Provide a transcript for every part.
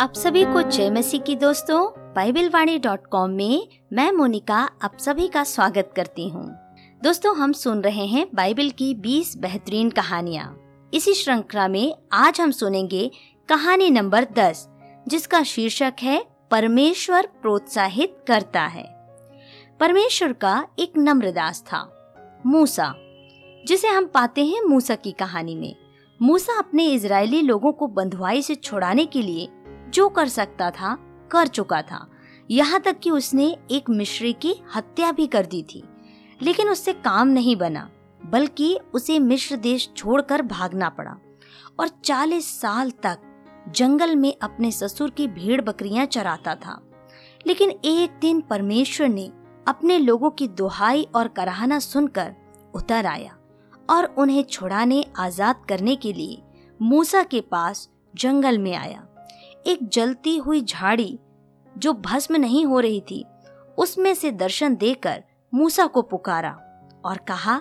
आप सभी को जय मसीह की दोस्तों बाइबल वाणी डॉट कॉम में मैं मोनिका आप सभी का स्वागत करती हूँ। दोस्तों, हम सुन रहे हैं बाइबल की 20 बेहतरीन कहानियाँ। इसी श्रृंखला में आज हम सुनेंगे कहानी नंबर 10 जिसका शीर्षक है, परमेश्वर प्रोत्साहित करता है। परमेश्वर का एक नम्र दास था, मूसा, जिसे हम पाते हैं मूसा की कहानी में। मूसा अपने इजरायली लोगों को बंधुआई से छुड़ाने के लिए जो कर सकता था, कर चुका था। यहाँ तक कि उसने एक मिश्री की हत्या भी कर दी थी। लेकिन उससे काम नहीं बना, बल्कि उसे मिश्र देश छोड़कर भागना पड़ा। और 40 साल तक जंगल में अपने ससुर की भेड़ बकरियाँ चराता था। लेकिन एक दिन परमेश्वर ने अपने लोगों की दुहाई और कराहना सुनकर उतर आया और उन्हें छुड़ाने आज़ाद करने के लिए मूसा के पास जंगल में आया। एक जलती हुई झाड़ी जो भस्म नहीं हो रही थी, उसमें से दर्शन देकर मूसा को पुकारा और कहा,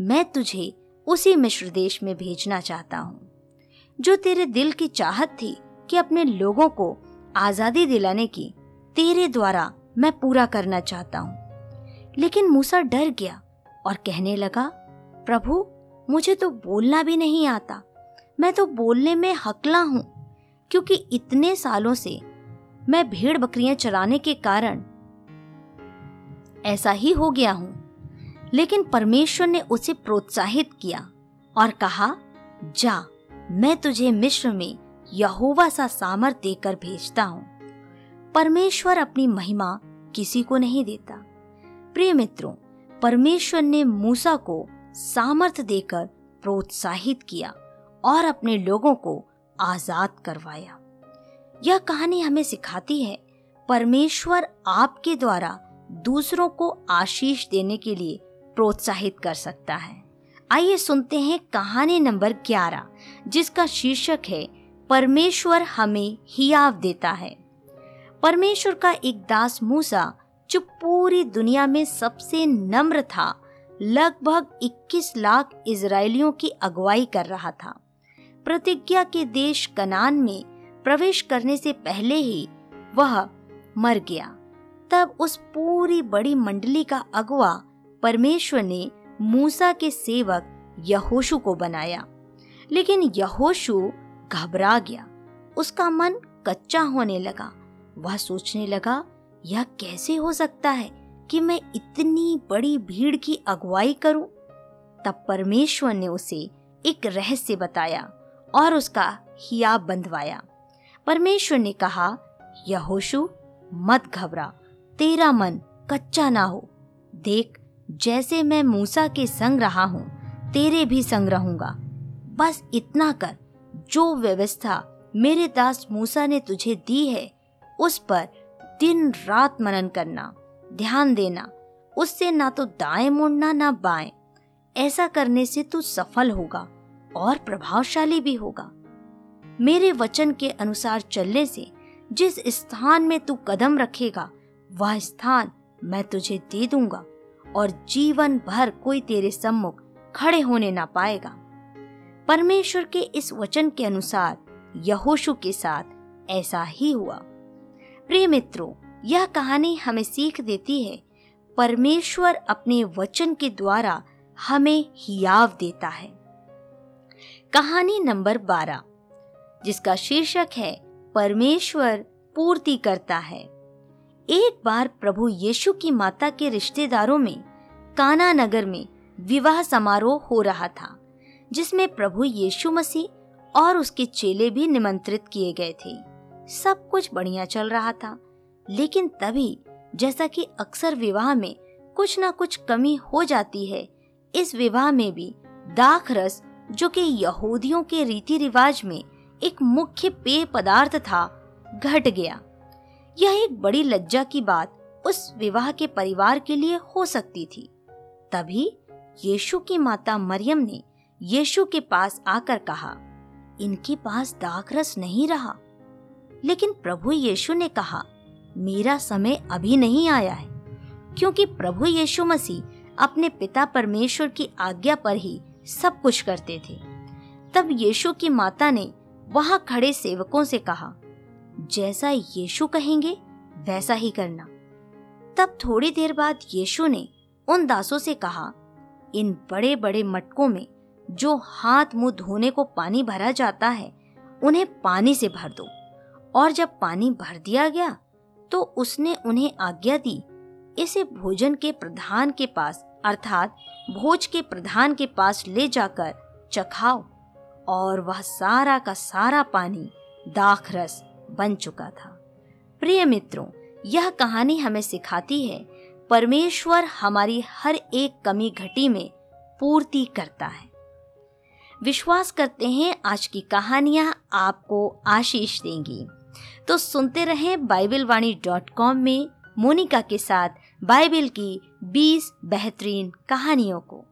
मैं तुझे उसी मिश्र देश में भेजना चाहता हूँ, जो तेरे दिल की चाहत थी कि अपने लोगों को आज़ादी दिलाने की तेरे द्वारा मैं पूरा करना चाहता हूँ। लेकिन मूसा डर गया और कहने लगा, प्रभु, मुझे तो बोलना भी नहीं आता। मैं तो बोलने में हकला हूँ। क्योंकि इतने सालों से मैं भेड़ बकरियाँ चराने के कारण ऐसा ही हो गया हूँ। लेकिन परमेश्वर ने उसे प्रोत्साहित किया और कहा, जा, मैं तुझे मिश्र में यहोवा सा सामर्थ देकर भेजता हूँ। परमेश्वर अपनी महिमा किसी को नहीं देता। प्रिय मित्रों, परमेश्वर ने मूसा को सामर्थ देकर प्रोत्साहित किया और अपने लोगों को आज़ाद करवाया। यह कहानी हमें सिखाती है, परमेश्वर आपके द्वारा दूसरों को आशीष देने के लिए प्रोत्साहित कर सकता है। आइए सुनते हैं कहानी नंबर 11 जिसका शीर्षक है, परमेश्वर हमें हियाव देता है। परमेश्वर का एक दास मूसा जो पूरी दुनिया में सबसे नम्र था, लगभग 21 लाख इसराइलियों की अगुवाई कर रहा था। प्रतिज्ञा के देश कनान में प्रवेश करने से पहले ही वह मर गया। तब उस पूरी बड़ी मंडली का अगुआ परमेश्वर ने मूसा के सेवक यहोशु को बनाया। लेकिन यहोशु घबरा गया। उसका मन कच्चा होने लगा। वह सोचने लगा, यह कैसे हो सकता है कि मैं इतनी बड़ी भीड़ की अगुवाई करूँ? तब परमेश्वर ने उसे एक रहस्य बताया। और उसका हियाब बंधवाया। परमेश्वर ने कहा, यहोशु, मत घबरा, तेरा मन कच्चा ना हो। देख, जैसे मैं मूसा के संग रहा हूँ, तेरे भी संग रहूँगा। बस इतना कर, जो व्यवस्था मेरे दास मूसा ने तुझे दी है, उस पर दिन रात मनन करना, ध्यान देना, उससे ना तो दाएँ मुड़ना, ना बाएँ। ऐसा करने से तू सफल होगा। और प्रभावशाली भी होगा। मेरे वचन के अनुसार चलने से जिस स्थान में तू कदम रखेगा, वह स्थान मैं तुझे दे दूँगा और जीवन भर कोई तेरे सम्मुख खड़े होने ना पाएगा। परमेश्वर के इस वचन के अनुसार यहोशु के साथ ऐसा ही हुआ। प्रिय मित्रों, यह कहानी हमें सीख देती है, परमेश्वर अपने वचन के द्वारा हमें हियाव देता है। कहानी नंबर बारह, जिसका शीर्षक है, परमेश्वर पूर्ति करता है। एक बार प्रभु यीशु की माता के रिश्तेदारों में, काना नगर में विवाह समारोह हो रहा था, जिसमें प्रभु यीशु मसीह और उसके चेले भी निमंत्रित किए गए थे। सब कुछ बढ़िया चल रहा था, लेकिन तभी जैसा कि अक्सर विवाह में कुछ ना कुछ कमी हो जाती है, इस विवाह में भी दाख रस जो कि यहूदियों के रीति रिवाज में एक मुख्य पेय पदार्थ था, घट गया। यह एक बड़ी लज्जा की बात उस विवाह के परिवार के लिए हो सकती थी। तभी यीशु की माता मरियम ने यीशु के पास आकर कहा, इनके पास दाख रस नहीं रहा। लेकिन प्रभु यीशु ने कहा, मेरा समय अभी नहीं आया है, क्योंकि प्रभु यीशु मसीह अपने पिता परमेश्वर की आज्ञा पर ही सब कुछ करते थे। तब यीशु की माता ने वहाँ खड़े सेवकों से कहा, जैसा यीशु कहेंगे, वैसा ही करना। तब थोड़ी देर बाद यीशु ने उन दासों से कहा, इन बड़े बड़े मटकों में जो हाथ मुँह धोने को पानी भरा जाता है, उन्हें पानी से भर दो। और जब पानी भर दिया गया तो उसने उन्हें आज्ञा दी, इसे भोजन के प्रधान के पास अर्थात भोज के प्रधान के पास ले जाकर चखाओ, और वह सारा का सारा पानी दाख रस बन चुका था। प्रिय मित्रों, यह कहानी हमें सिखाती है, परमेश्वर हमारी हर एक कमी घटी में पूर्ति करता है। विश्वास करते हैं, आज की कहानियाँ आपको आशीष देंगी। तो सुनते रहें बाइबल वाणी डॉट कॉम में, मोनिका के साथ बाइबल की 20 बेहतरीन कहानियों को।